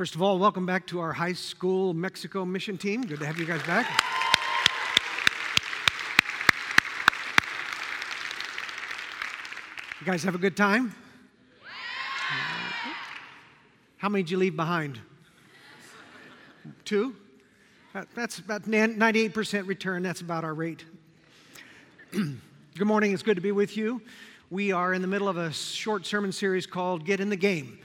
First of all, welcome back to our high school Mexico mission team. Good to have you guys back. You guys have a good time? How many did you leave behind? Two? That's about 98% return. That's about our rate. good morning. It's good to be with you. We are in the middle of a short sermon series called Get in the Game.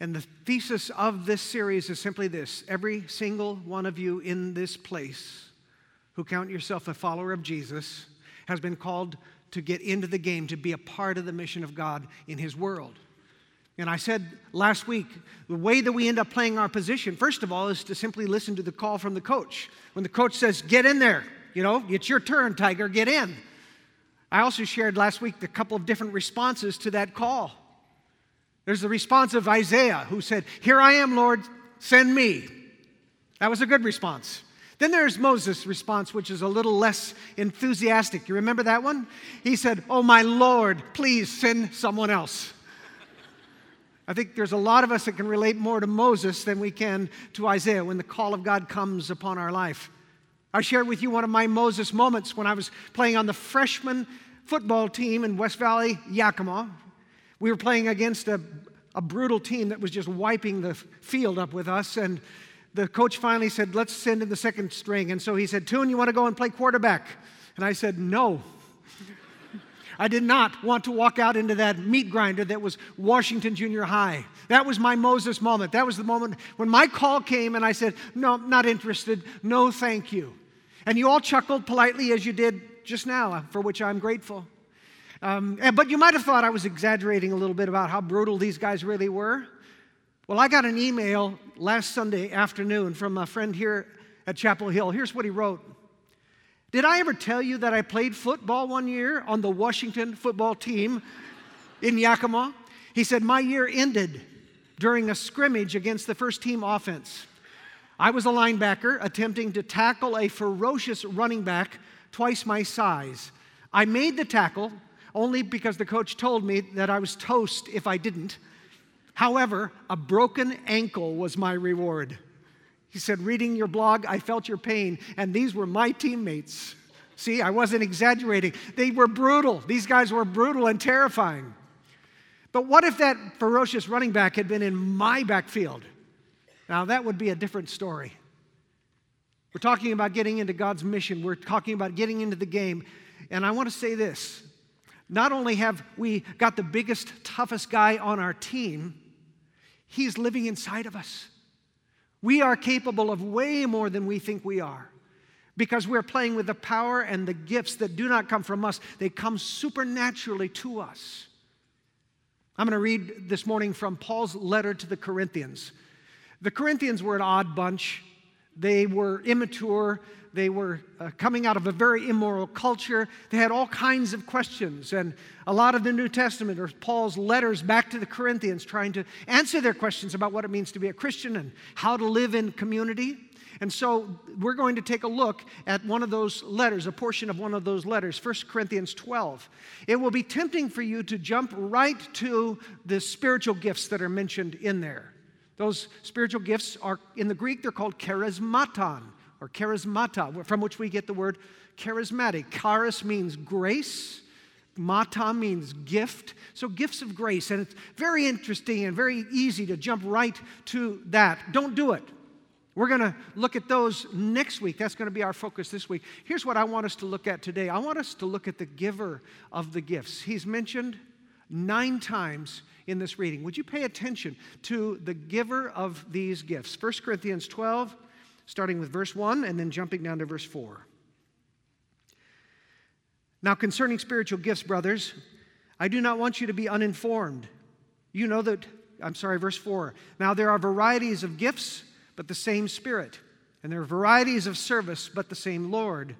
And the thesis of this series is simply this every single one of you in this place who count yourself a follower of Jesus has been called to get into the game, to be a part of the mission of God in His world. And I said last week, the way that we end up playing our position, first of all, is to simply listen to the call from the coach. When the coach says, get in there, you know, it's your turn, Tiger, get in. I also shared last week a couple of different responses to that call. There's the response of Isaiah, who said, Here I am, Lord, send me. That was a good response. Then there's Moses' response, which is a little less enthusiastic. You remember that one? He said, Oh, my Lord, please send someone else. I think there's a lot of us that can relate more to Moses than we can to Isaiah when the call of God comes upon our life. I shared with you one of my Moses moments when I was playing on the freshman football team in West Valley, Yakima. We were playing against a, a brutal team that was just wiping the field up with us, and the coach finally said, Let's send in the second string. And so he said, Toon, you want to go and play quarterback? And I said, No. I did not want to walk out into that meat grinder that was Washington Junior High. That was my Moses moment. That was the moment when my call came and I said, No, not interested. No, thank you. And you all chuckled politely as you did just now, uh, for which I'm grateful. Um, but you might have thought I was exaggerating a little bit about how brutal these guys really were. Well, I got an email last Sunday afternoon from a friend here at Chapel Hill. Here's what he wrote Did I ever tell you that I played football one year on the Washington football team in Yakima? He said, My year ended during a scrimmage against the first team offense. I was a linebacker attempting to tackle a ferocious running back twice my size. I made the tackle only because the coach told me that I was toast if I didn't. However, a broken ankle was my reward. He said, Reading your blog, I felt your pain, and these were my teammates. See, I wasn't exaggerating. They were brutal. These guys were brutal and terrifying. But what if that ferocious running back had been in my backfield? Now, that would be a different story. We're talking about getting into God's mission, we're talking about getting into the game. And I want to say this not only have we got the biggest, toughest guy on our team, He's living inside of us. We are capable of way more than we think we are because we're playing with the power and the gifts that do not come from us, they come supernaturally to us. I'm going to read this morning from Paul's letter to the Corinthians. The Corinthians were an odd bunch. They were immature. They were uh, coming out of a very immoral culture. They had all kinds of questions. And a lot of the New Testament or Paul's letters back to the Corinthians trying to answer their questions about what it means to be a Christian and how to live in community. And so we're going to take a look at one of those letters, a portion of one of those letters, 1 Corinthians 12. It will be tempting for you to jump right to the spiritual gifts that are mentioned in there. Those spiritual gifts are, in the Greek, they're called charismaton or charismata, from which we get the word charismatic. Charis means grace. Mata means gift. So, gifts of grace. And it's very interesting and very easy to jump right to that. Don't do it. We're going to look at those next week. That's going to be our focus this week. Here's what I want us to look at today I want us to look at the giver of the gifts. He's mentioned nine times in this reading. Would you pay attention to the giver of these gifts? 1 Corinthians 12, starting with verse 1 and then jumping down to verse 4. Now, concerning spiritual gifts, brothers, I do not want you to be uninformed. You know that, I'm sorry, verse 4. Now, there are varieties of gifts, but the same Spirit. And there are varieties of service, but the same Lord.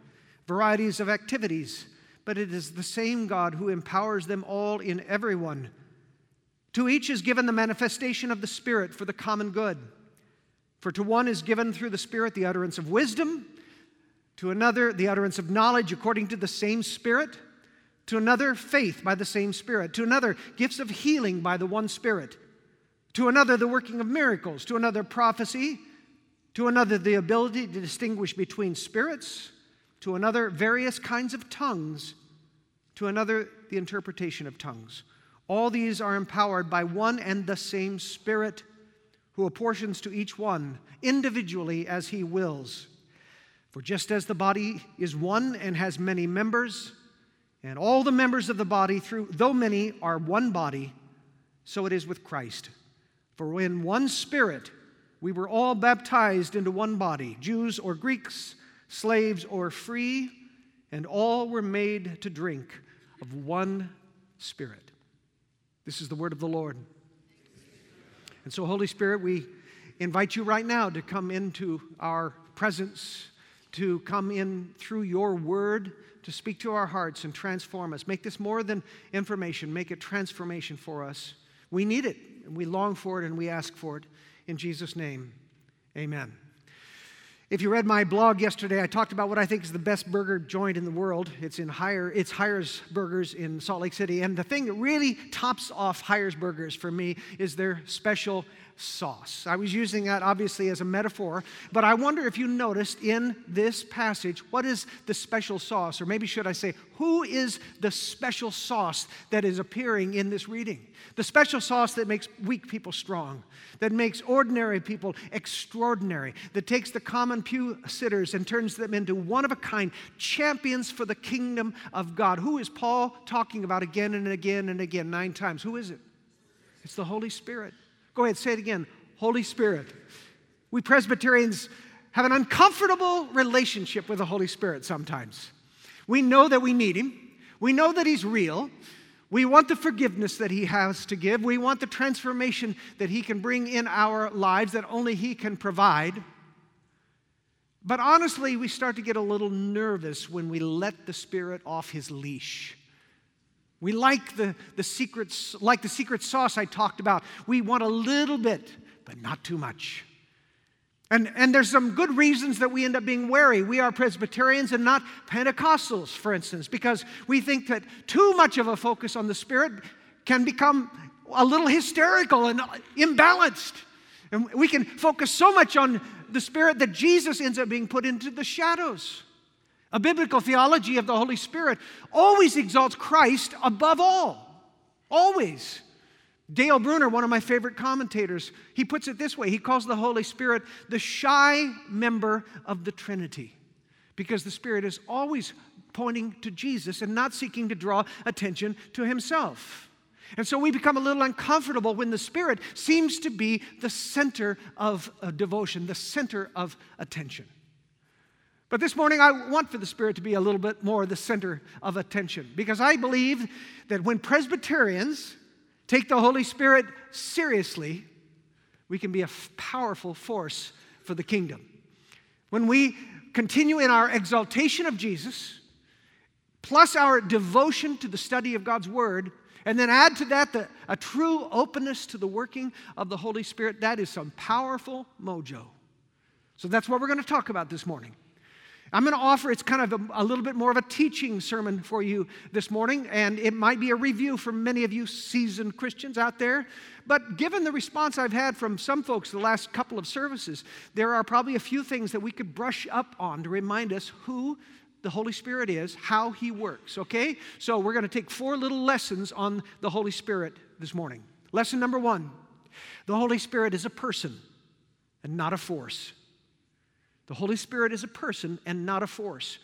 Varieties of activities, but it is the same God who empowers them all in everyone. To each is given the manifestation of the Spirit for the common good. For to one is given through the Spirit the utterance of wisdom, to another the utterance of knowledge according to the same Spirit, to another faith by the same Spirit, to another gifts of healing by the one Spirit to another, the working of miracles, to another, prophecy, to another, the ability to distinguish between spirits, to another, various kinds of tongues, to another, the interpretation of tongues. All these are empowered by one and the same Spirit who apportions to each one individually as he wills. For just as the body is one and has many members, and all the members of the body, through, though many, are one body, so it is with Christ. For in one Spirit we were all baptized into one body, Jews or Greeks, slaves or free, and all were made to drink of one Spirit. This is the word of the Lord. And so, Holy Spirit, we invite you right now to come into our presence, to come in through your word, to speak to our hearts and transform us. Make this more than information, make it transformation for us. We need it, and we long for it, and we ask for it. In Jesus' name, amen. If you read my blog yesterday, I talked about what I think is the best burger joint in the world. It's in Higher, it's Hires Burgers in Salt Lake City. And the thing that really tops off Hires Burgers for me is their special sauce. I was using that obviously as a metaphor, but I wonder if you noticed in this passage what is the special sauce, or maybe should I say, who is the special sauce that is appearing in this reading? The special sauce that makes weak people strong, that makes ordinary people extraordinary, that takes the common pew sitters and turns them into one of a kind champions for the kingdom of God. Who is Paul talking about again and again and again, nine times? Who is it? It's the Holy Spirit. Go ahead, say it again Holy Spirit. We Presbyterians have an uncomfortable relationship with the Holy Spirit sometimes. We know that we need Him, we know that He's real. We want the forgiveness that He has to give. We want the transformation that He can bring in our lives that only He can provide. But honestly, we start to get a little nervous when we let the Spirit off His leash. We like the, the secrets, like the secret sauce I talked about. We want a little bit, but not too much. And, and there's some good reasons that we end up being wary. We are Presbyterians and not Pentecostals, for instance, because we think that too much of a focus on the Spirit can become a little hysterical and imbalanced. And we can focus so much on the Spirit that Jesus ends up being put into the shadows. A biblical theology of the Holy Spirit always exalts Christ above all. Always. Dale Bruner, one of my favorite commentators, he puts it this way he calls the Holy Spirit the shy member of the Trinity because the Spirit is always pointing to Jesus and not seeking to draw attention to himself. And so we become a little uncomfortable when the Spirit seems to be the center of uh, devotion, the center of attention. But this morning, I want for the Spirit to be a little bit more the center of attention because I believe that when Presbyterians take the Holy Spirit seriously, we can be a powerful force for the kingdom. When we continue in our exaltation of Jesus, plus our devotion to the study of God's Word, and then add to that the, a true openness to the working of the Holy Spirit, that is some powerful mojo. So that's what we're going to talk about this morning. I'm going to offer, it's kind of a, a, little bit more of a teaching sermon for you this morning, and it might be a review for many of you seasoned Christians out there. But given the response I've had from some folks the last couple of services, there are probably a few things that we could brush up on to remind us who the Holy Spirit is, how He works, okay? So we're going to take four little lessons on the Holy Spirit this morning. Lesson number one the Holy Spirit is a person and not a force. The Holy Spirit is a person and not a force.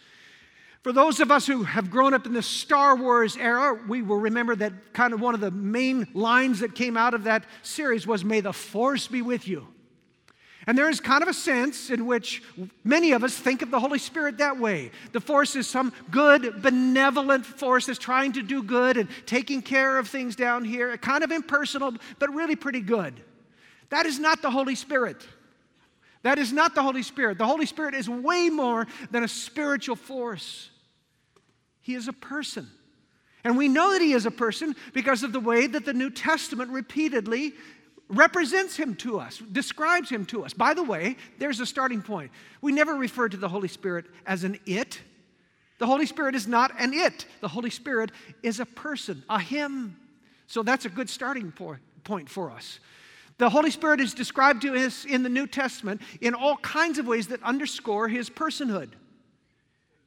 For those of us who have grown up in the Star Wars era, we will remember that kind of one of the main lines that came out of that series was, May the Force be with you. And there is kind of a sense in which many of us think of the Holy Spirit that way. The force is some good, benevolent force that's trying to do good and taking care of things down here, kind of impersonal, but really pretty good. That is not the Holy Spirit. That is not the Holy Spirit. The Holy Spirit is way more than a spiritual force, He is a person. And we know that He is a person because of the way that the New Testament repeatedly represents Him to us, describes Him to us. By the way, there's a starting point. We never refer to the Holy Spirit as an it. The Holy Spirit is not an it, the Holy Spirit is a person, a Him. So that's a good starting point for us. The Holy Spirit is described to us in the New Testament in all kinds of ways that underscore his personhood.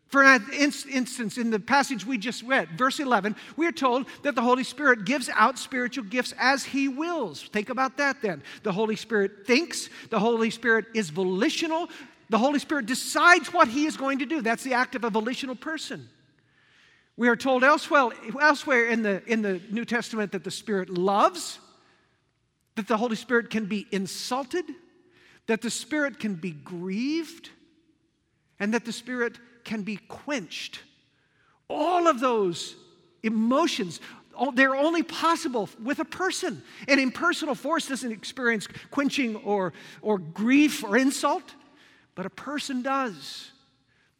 For instance, in the passage we just read, verse 11, we are told that the Holy Spirit gives out spiritual gifts as He wills. Think about that then. The Holy Spirit thinks, the Holy Spirit is volitional, the Holy Spirit decides what He is going to do. That's the act of a volitional person. We are told elsewhere, elsewhere in, the, in the New Testament that the Spirit loves, that the Holy Spirit can be insulted, that the Spirit can be grieved, and that the Spirit can be quenched. All of those emotions, they're only possible with a person. An impersonal force doesn't experience quenching or, or grief or insult, but a person does.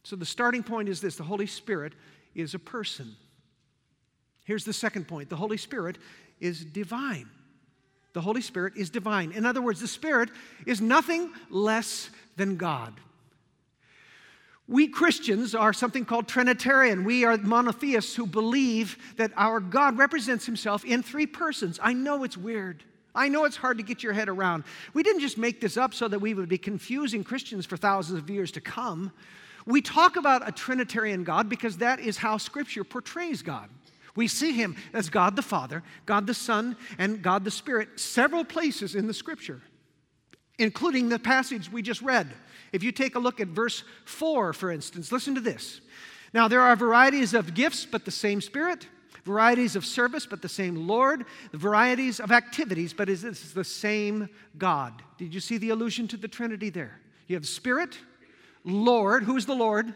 So the starting point is this the Holy Spirit is a person. Here's the second point the Holy Spirit is divine. The Holy Spirit is divine. In other words, the Spirit is nothing less than God. We Christians are something called Trinitarian. We are monotheists who believe that our God represents himself in three persons. I know it's weird. I know it's hard to get your head around. We didn't just make this up so that we would be confusing Christians for thousands of years to come. We talk about a Trinitarian God because that is how Scripture portrays God. We see him as God the Father, God the Son, and God the Spirit several places in the Scripture, including the passage we just read. If you take a look at verse 4, for instance, listen to this. Now, there are varieties of gifts, but the same Spirit, varieties of service, but the same Lord, varieties of activities, but is this the same God. Did you see the allusion to the Trinity there? You have Spirit, Lord. Who is the Lord?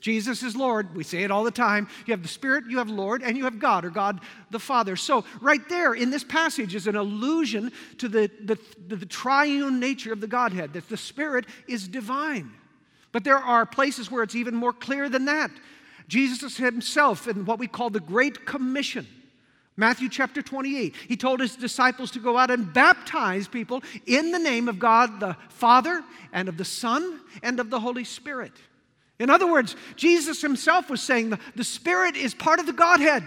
Jesus is Lord. We say it all the time. You have the Spirit, you have Lord, and you have God, or God the Father. So, right there in this passage is an allusion to the, the, the, the triune nature of the Godhead, that the Spirit is divine. But there are places where it's even more clear than that. Jesus himself, in what we call the Great Commission, Matthew chapter 28, he told his disciples to go out and baptize people in the name of God the Father, and of the Son, and of the Holy Spirit. In other words, Jesus himself was saying the, the Spirit is part of the Godhead.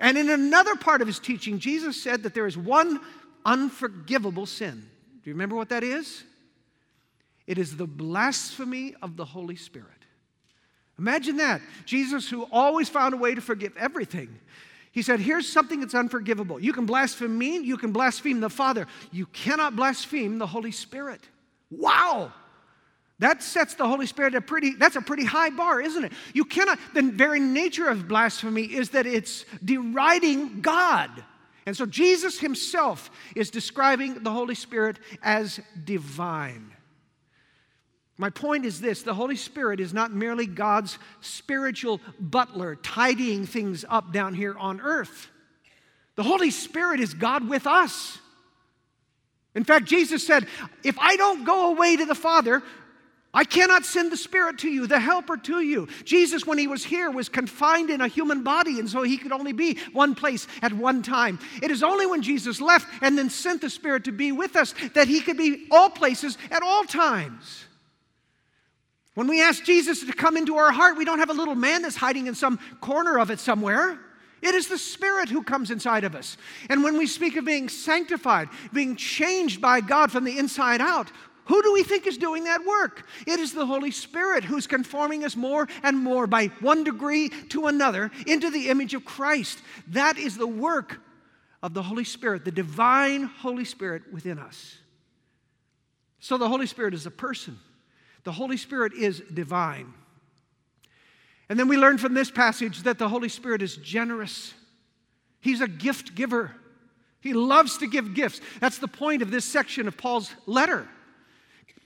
And in another part of his teaching, Jesus said that there is one unforgivable sin. Do you remember what that is? It is the blasphemy of the Holy Spirit. Imagine that. Jesus, who always found a way to forgive everything, he said, Here's something that's unforgivable. You can blaspheme me, you can blaspheme the Father. You cannot blaspheme the Holy Spirit. Wow! That sets the Holy Spirit a pretty, that's a pretty high bar, isn't it? You cannot, the very nature of blasphemy is that it's deriding God. And so Jesus himself is describing the Holy Spirit as divine. My point is this the Holy Spirit is not merely God's spiritual butler tidying things up down here on earth. The Holy Spirit is God with us. In fact, Jesus said, If I don't go away to the Father, I cannot send the Spirit to you, the Helper to you. Jesus, when he was here, was confined in a human body, and so he could only be one place at one time. It is only when Jesus left and then sent the Spirit to be with us that he could be all places at all times. When we ask Jesus to come into our heart, we don't have a little man that's hiding in some corner of it somewhere. It is the Spirit who comes inside of us. And when we speak of being sanctified, being changed by God from the inside out, who do we think is doing that work? It is the Holy Spirit who's conforming us more and more by one degree to another into the image of Christ. That is the work of the Holy Spirit, the divine Holy Spirit within us. So the Holy Spirit is a person, the Holy Spirit is divine. And then we learn from this passage that the Holy Spirit is generous, He's a gift giver. He loves to give gifts. That's the point of this section of Paul's letter.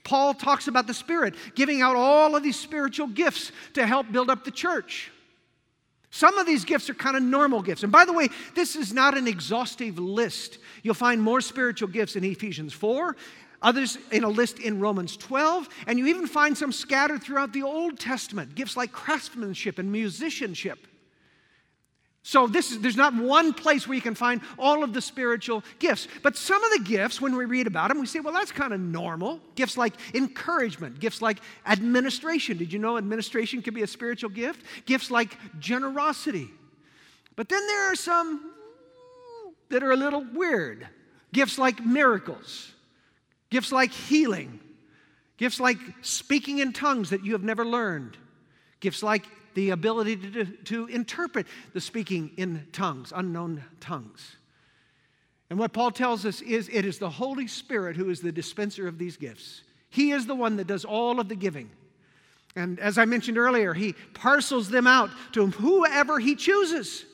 Paul talks about the Spirit giving out all of these spiritual gifts to help build up the church. Some of these gifts are kind of normal gifts. And by the way, this is not an exhaustive list. You'll find more spiritual gifts in Ephesians 4, others in a list in Romans 12, and you even find some scattered throughout the Old Testament, gifts like craftsmanship and musicianship. So this is, there's not one place where you can find all of the spiritual gifts. But some of the gifts, when we read about them, we say, well, that's kind of normal. Gifts like encouragement, gifts like administration. Did you know administration can be a spiritual gift? Gifts like generosity. But then there are some that are a little weird. Gifts like miracles, gifts like healing, gifts like speaking in tongues that you have never learned, gifts like the ability to, to interpret the speaking in tongues, unknown tongues. And what Paul tells us is it is the Holy Spirit who is the dispenser of these gifts. He is the one that does all of the giving. And as I mentioned earlier, he parcels them out to whoever he chooses.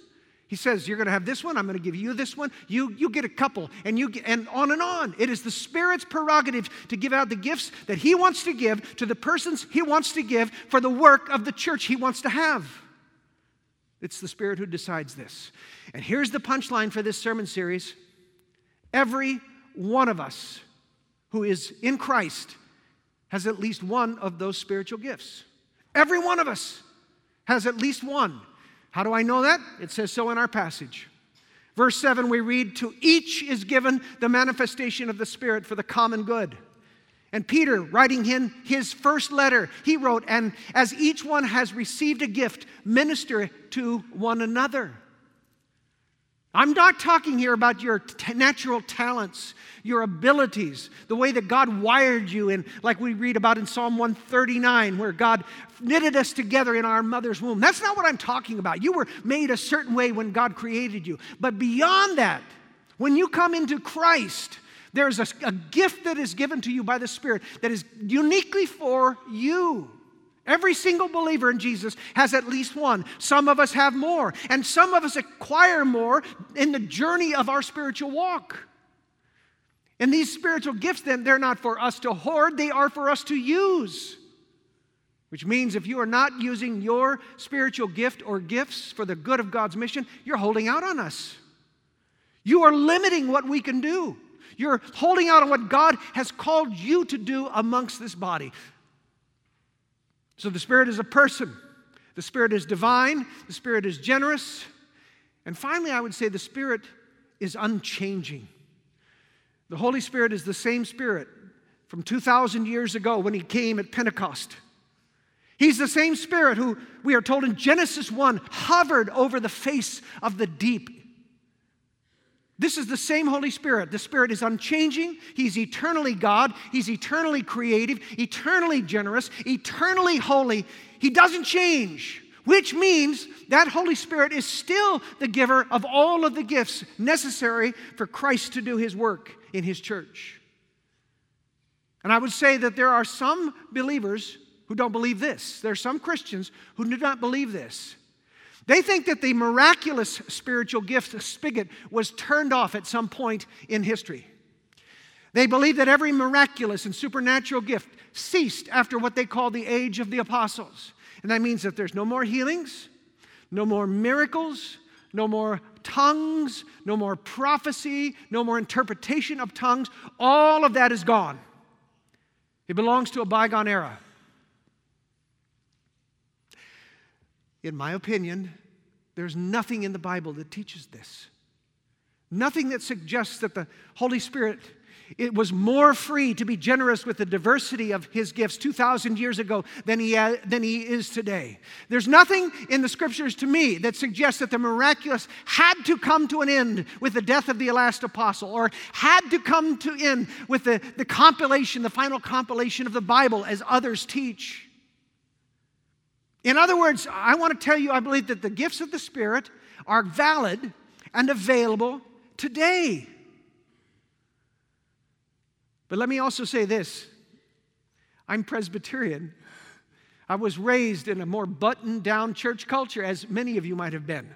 He says, You're going to have this one, I'm going to give you this one, you, you get a couple, and, you get, and on and on. It is the Spirit's prerogative to give out the gifts that He wants to give to the persons He wants to give for the work of the church He wants to have. It's the Spirit who decides this. And here's the punchline for this sermon series every one of us who is in Christ has at least one of those spiritual gifts. Every one of us has at least one. How do I know that? It says so in our passage. Verse 7, we read, To each is given the manifestation of the Spirit for the common good. And Peter, writing in his first letter, he wrote, And as each one has received a gift, minister to one another. I'm not talking here about your t- natural talents, your abilities, the way that God wired you in, like we read about in Psalm 139, where God knitted us together in our mother's womb. That's not what I'm talking about. You were made a certain way when God created you. But beyond that, when you come into Christ, there's a, a gift that is given to you by the Spirit that is uniquely for you. Every single believer in Jesus has at least one. Some of us have more, and some of us acquire more in the journey of our spiritual walk. And these spiritual gifts, then, they're not for us to hoard, they are for us to use. Which means if you are not using your spiritual gift or gifts for the good of God's mission, you're holding out on us. You are limiting what we can do. You're holding out on what God has called you to do amongst this body. So the Spirit is a person, the Spirit is divine, the Spirit is generous. And finally, I would say the Spirit is unchanging. The Holy Spirit is the same Spirit from 2,000 years ago when He came at Pentecost. He's the same Spirit who, we are told in Genesis 1, hovered over the face of the deep this is the same Holy Spirit. The Spirit is unchanging. He's eternally God. He's eternally creative, eternally generous, eternally holy. He doesn't change, which means that Holy Spirit is still the giver of all of the gifts necessary for Christ to do his work in his church. And I would say that there are some believers who don't believe this. There are some Christians who do not believe this. They think that the miraculous spiritual gift spigot was turned off at some point in history. They believe that every miraculous and supernatural gift ceased after what they call the age of the apostles. And that means that there's no more healings, no more miracles, no more tongues, no more prophecy, no more interpretation of tongues. All of that is gone. It belongs to a bygone era. In my opinion, there's nothing in the Bible that teaches this. Nothing that suggests that the Holy Spirit it was more free to be generous with the diversity of his gifts 2,000 years ago than he, than he is today. There's nothing in the scriptures to me that suggests that the miraculous had to come to an end with the death of the last apostle or had to come to end with the, the compilation, the final compilation of the Bible as others teach. In other words, I want to tell you, I believe that the gifts of the Spirit are valid and available today. But let me also say this I'm Presbyterian. I was raised in a more buttoned down church culture, as many of you might have been.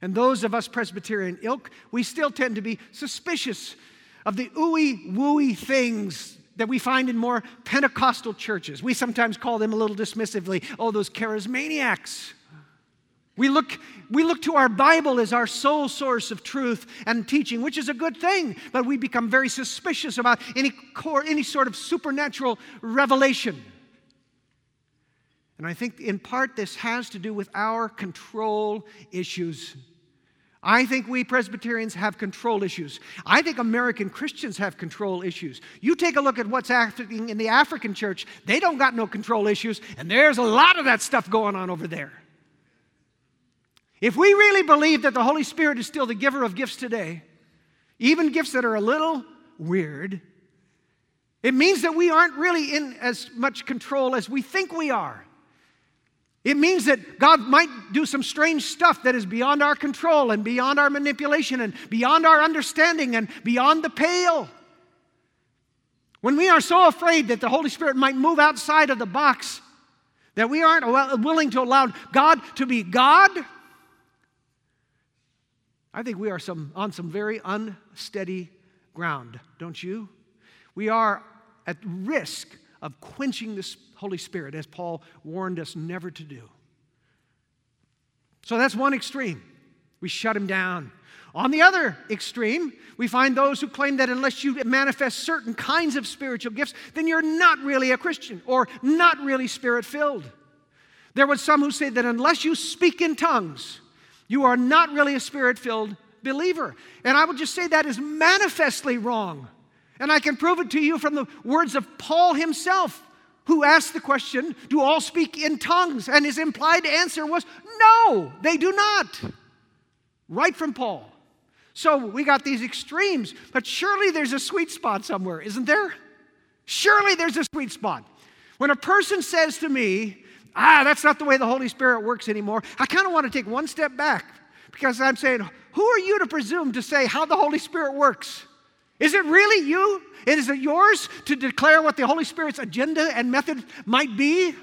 And those of us Presbyterian ilk, we still tend to be suspicious of the ooey wooey things that we find in more Pentecostal churches. We sometimes call them a little dismissively, oh, those charismaniacs. We look, we look to our Bible as our sole source of truth and teaching, which is a good thing, but we become very suspicious about any, core, any sort of supernatural revelation. And I think in part this has to do with our control issues. I think we Presbyterians have control issues. I think American Christians have control issues. You take a look at what's happening in the African church, they don't got no control issues, and there's a lot of that stuff going on over there. If we really believe that the Holy Spirit is still the giver of gifts today, even gifts that are a little weird, it means that we aren't really in as much control as we think we are. It means that God might do some strange stuff that is beyond our control and beyond our manipulation and beyond our understanding and beyond the pale. When we are so afraid that the Holy Spirit might move outside of the box, that we aren't willing to allow God to be God, I think we are some, on some very unsteady ground, don't you? We are at risk of quenching the Holy Spirit, as Paul warned us never to do. So that's one extreme. We shut him down. On the other extreme, we find those who claim that unless you manifest certain kinds of spiritual gifts, then you're not really a Christian or not really spirit filled. There was some who say that unless you speak in tongues, you are not really a spirit filled believer. And I would just say that is manifestly wrong. And I can prove it to you from the words of Paul himself, who asked the question, Do all speak in tongues? And his implied answer was, No, they do not. Right from Paul. So we got these extremes, but surely there's a sweet spot somewhere, isn't there? Surely there's a sweet spot. When a person says to me, ah, that's not the way the Holy Spirit works anymore, I kind of want to take one step back because I'm saying, who are you to presume to say how the Holy Spirit works? Is it really you? Is it yours to declare what the Holy Spirit's agenda and method might be?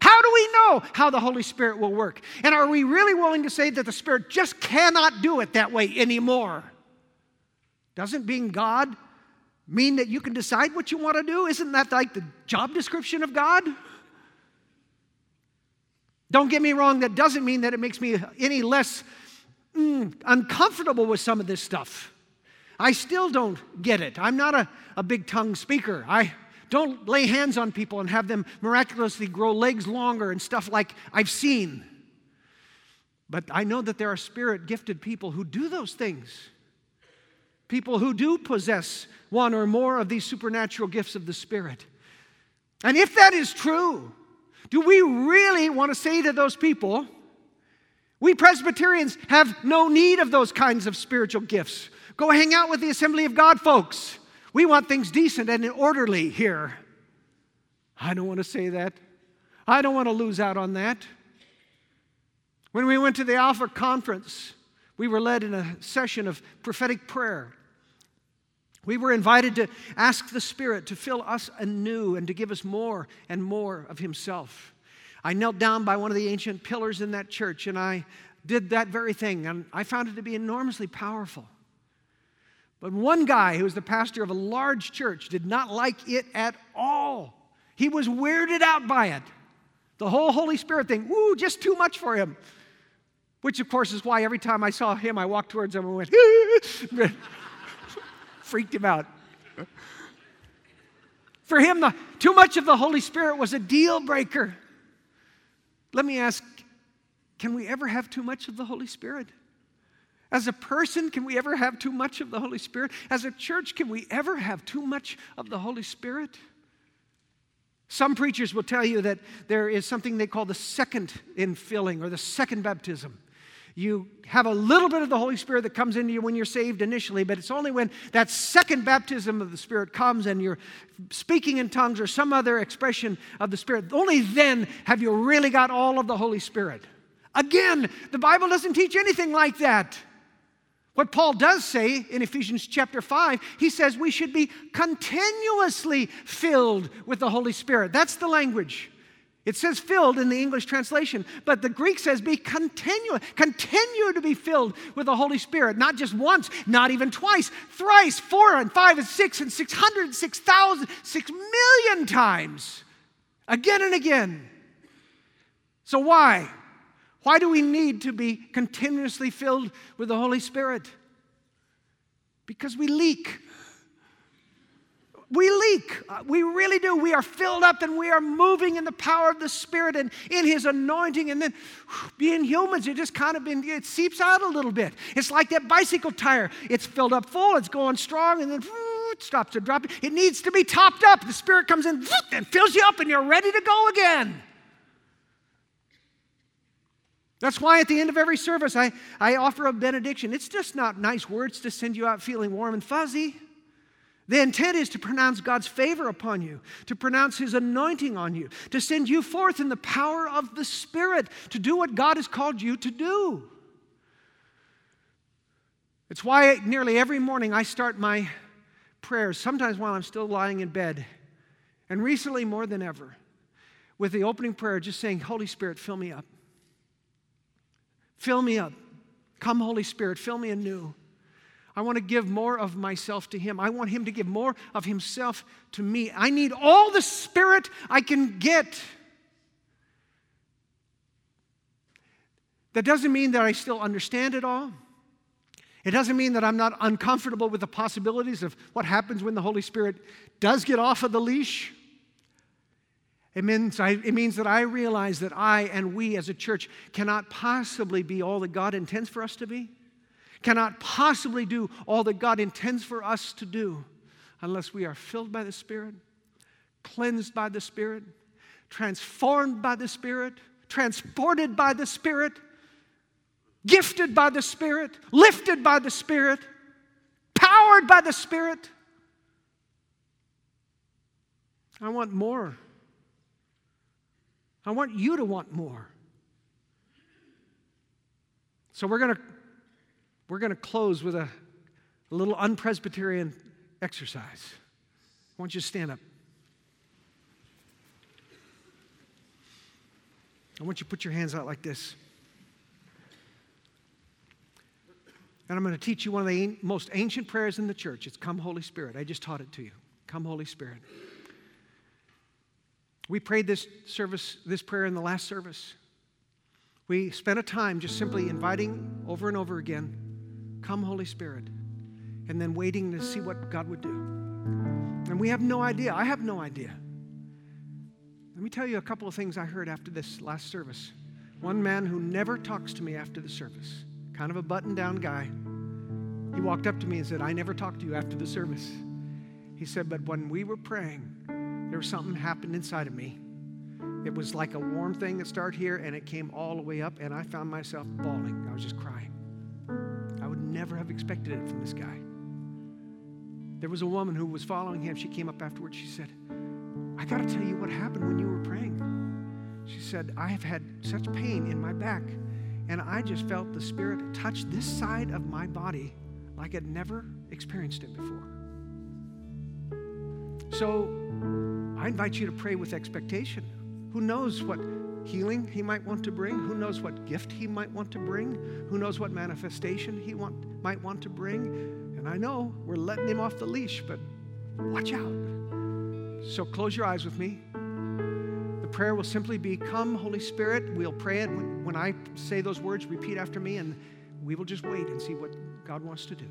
How do we know how the Holy Spirit will work? And are we really willing to say that the Spirit just cannot do it that way anymore? Doesn't being God mean that you can decide what you want to do? Isn't that like the job description of God? Don't get me wrong, that doesn't mean that it makes me any less mm, uncomfortable with some of this stuff. I still don't get it. I'm not a, a big tongue speaker. I don't lay hands on people and have them miraculously grow legs longer and stuff like I've seen. But I know that there are spirit gifted people who do those things. People who do possess one or more of these supernatural gifts of the Spirit. And if that is true, do we really want to say to those people, we Presbyterians have no need of those kinds of spiritual gifts? Go hang out with the Assembly of God folks. We want things decent and orderly here. I don't want to say that. I don't want to lose out on that. When we went to the Alpha Conference, we were led in a session of prophetic prayer. We were invited to ask the Spirit to fill us anew and to give us more and more of Himself. I knelt down by one of the ancient pillars in that church and I did that very thing, and I found it to be enormously powerful. But one guy who was the pastor of a large church did not like it at all. He was weirded out by it. The whole Holy Spirit thing, ooh, just too much for him. Which, of course, is why every time I saw him, I walked towards him and went, freaked him out. For him, the, too much of the Holy Spirit was a deal breaker. Let me ask can we ever have too much of the Holy Spirit? As a person, can we ever have too much of the Holy Spirit? As a church, can we ever have too much of the Holy Spirit? Some preachers will tell you that there is something they call the second infilling or the second baptism. You have a little bit of the Holy Spirit that comes into you when you're saved initially, but it's only when that second baptism of the Spirit comes and you're speaking in tongues or some other expression of the Spirit, only then have you really got all of the Holy Spirit. Again, the Bible doesn't teach anything like that. What Paul does say in Ephesians chapter 5, he says we should be continuously filled with the Holy Spirit. That's the language. It says filled in the English translation, but the Greek says be continual, continue to be filled with the Holy Spirit, not just once, not even twice, thrice, four and five and six and six hundred, six thousand, six million times, again and again. So why? Why do we need to be continuously filled with the Holy Spirit? Because we leak. We leak. Uh, we really do. We are filled up and we are moving in the power of the Spirit and in His anointing. And then being humans, it just kind of been, it seeps out a little bit. It's like that bicycle tire. It's filled up full, it's going strong, and then it stops to drop. It needs to be topped up. The Spirit comes in and fills you up, and you're ready to go again. That's why at the end of every service, I, I offer a benediction. It's just not nice words to send you out feeling warm and fuzzy. The intent is to pronounce God's favor upon you, to pronounce His anointing on you, to send you forth in the power of the Spirit to do what God has called you to do. It's why nearly every morning I start my prayers, sometimes while I'm still lying in bed, and recently more than ever, with the opening prayer just saying, Holy Spirit, fill me up. Fill me up. Come, Holy Spirit, fill me anew. I want to give more of myself to Him. I want Him to give more of Himself to me. I need all the Spirit I can get. That doesn't mean that I still understand it all. It doesn't mean that I'm not uncomfortable with the possibilities of what happens when the Holy Spirit does get off of the leash. It means, I, it means that I realize that I and we as a church cannot possibly be all that God intends for us to be, cannot possibly do all that God intends for us to do unless we are filled by the Spirit, cleansed by the Spirit, transformed by the Spirit, transported by the Spirit, gifted by the Spirit, lifted by the Spirit, powered by the Spirit. I want more I want you to want more. So we're going to we're going to close with a, a little unpresbyterian exercise. I want you to stand up. I want you to put your hands out like this. And I'm going to teach you one of the most ancient prayers in the church. It's Come, Holy Spirit. I just taught it to you. Come, Holy Spirit. We prayed this service, this prayer in the last service. We spent a time just simply inviting over and over again, Come, Holy Spirit, and then waiting to see what God would do. And we have no idea. I have no idea. Let me tell you a couple of things I heard after this last service. One man who never talks to me after the service, kind of a button down guy, he walked up to me and said, I never talked to you after the service. He said, But when we were praying, there was something happened inside of me. It was like a warm thing that started here and it came all the way up, and I found myself bawling. I was just crying. I would never have expected it from this guy. There was a woman who was following him. She came up afterwards. She said, I got to tell you what happened when you were praying. She said, I have had such pain in my back, and I just felt the Spirit touch this side of my body like I'd never experienced it before. So I invite you to pray with expectation. Who knows what healing he might want to bring? Who knows what gift he might want to bring? Who knows what manifestation he want, might want to bring? And I know we're letting him off the leash, but watch out. So close your eyes with me. The prayer will simply be Come, Holy Spirit. We'll pray it. When, when I say those words, repeat after me, and we will just wait and see what God wants to do.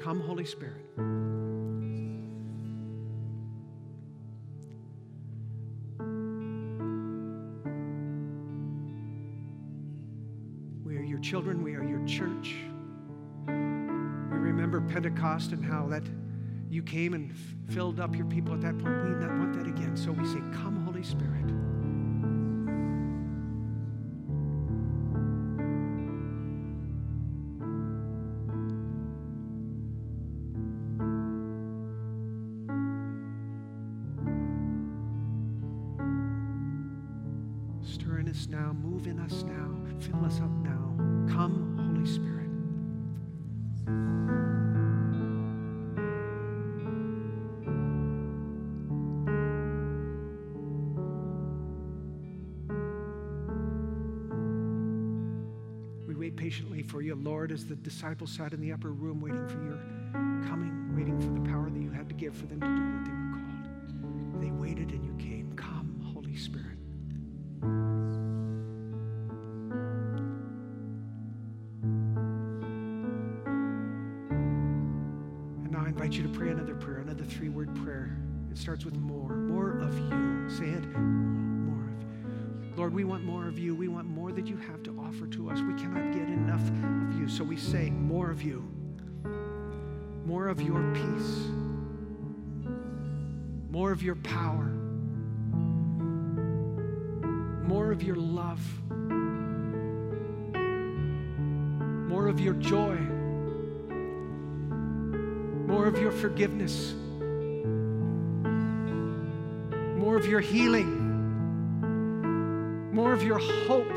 Come, Holy Spirit. Children, we are your church. We remember Pentecost and how that you came and filled up your people at that point. We not want that again. So we say, Come, Holy Spirit. Patiently for you, Lord, as the disciples sat in the upper room waiting for your coming, waiting for the power that you had to give for them to do what they were called. They waited and you came. Say, more of you, more of your peace, more of your power, more of your love, more of your joy, more of your forgiveness, more of your healing, more of your hope,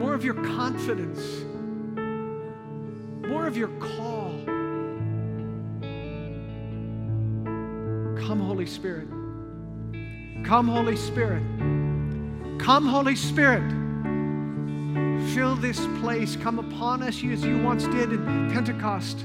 more of your confidence, of your call. Come, Holy Spirit. Come, Holy Spirit. Come, Holy Spirit. Fill this place. Come upon us as you once did in Pentecost.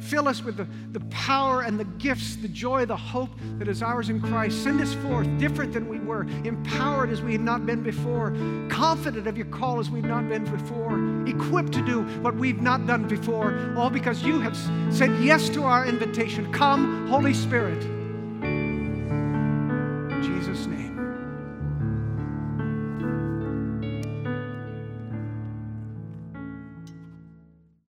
Fill us with the, the power and the gifts, the joy, the hope that is ours in Christ. Send us forth different than we were, empowered as we have not been before, confident of your call as we've not been before, equipped to do what we've not done before, all because you have said yes to our invitation. Come, Holy Spirit.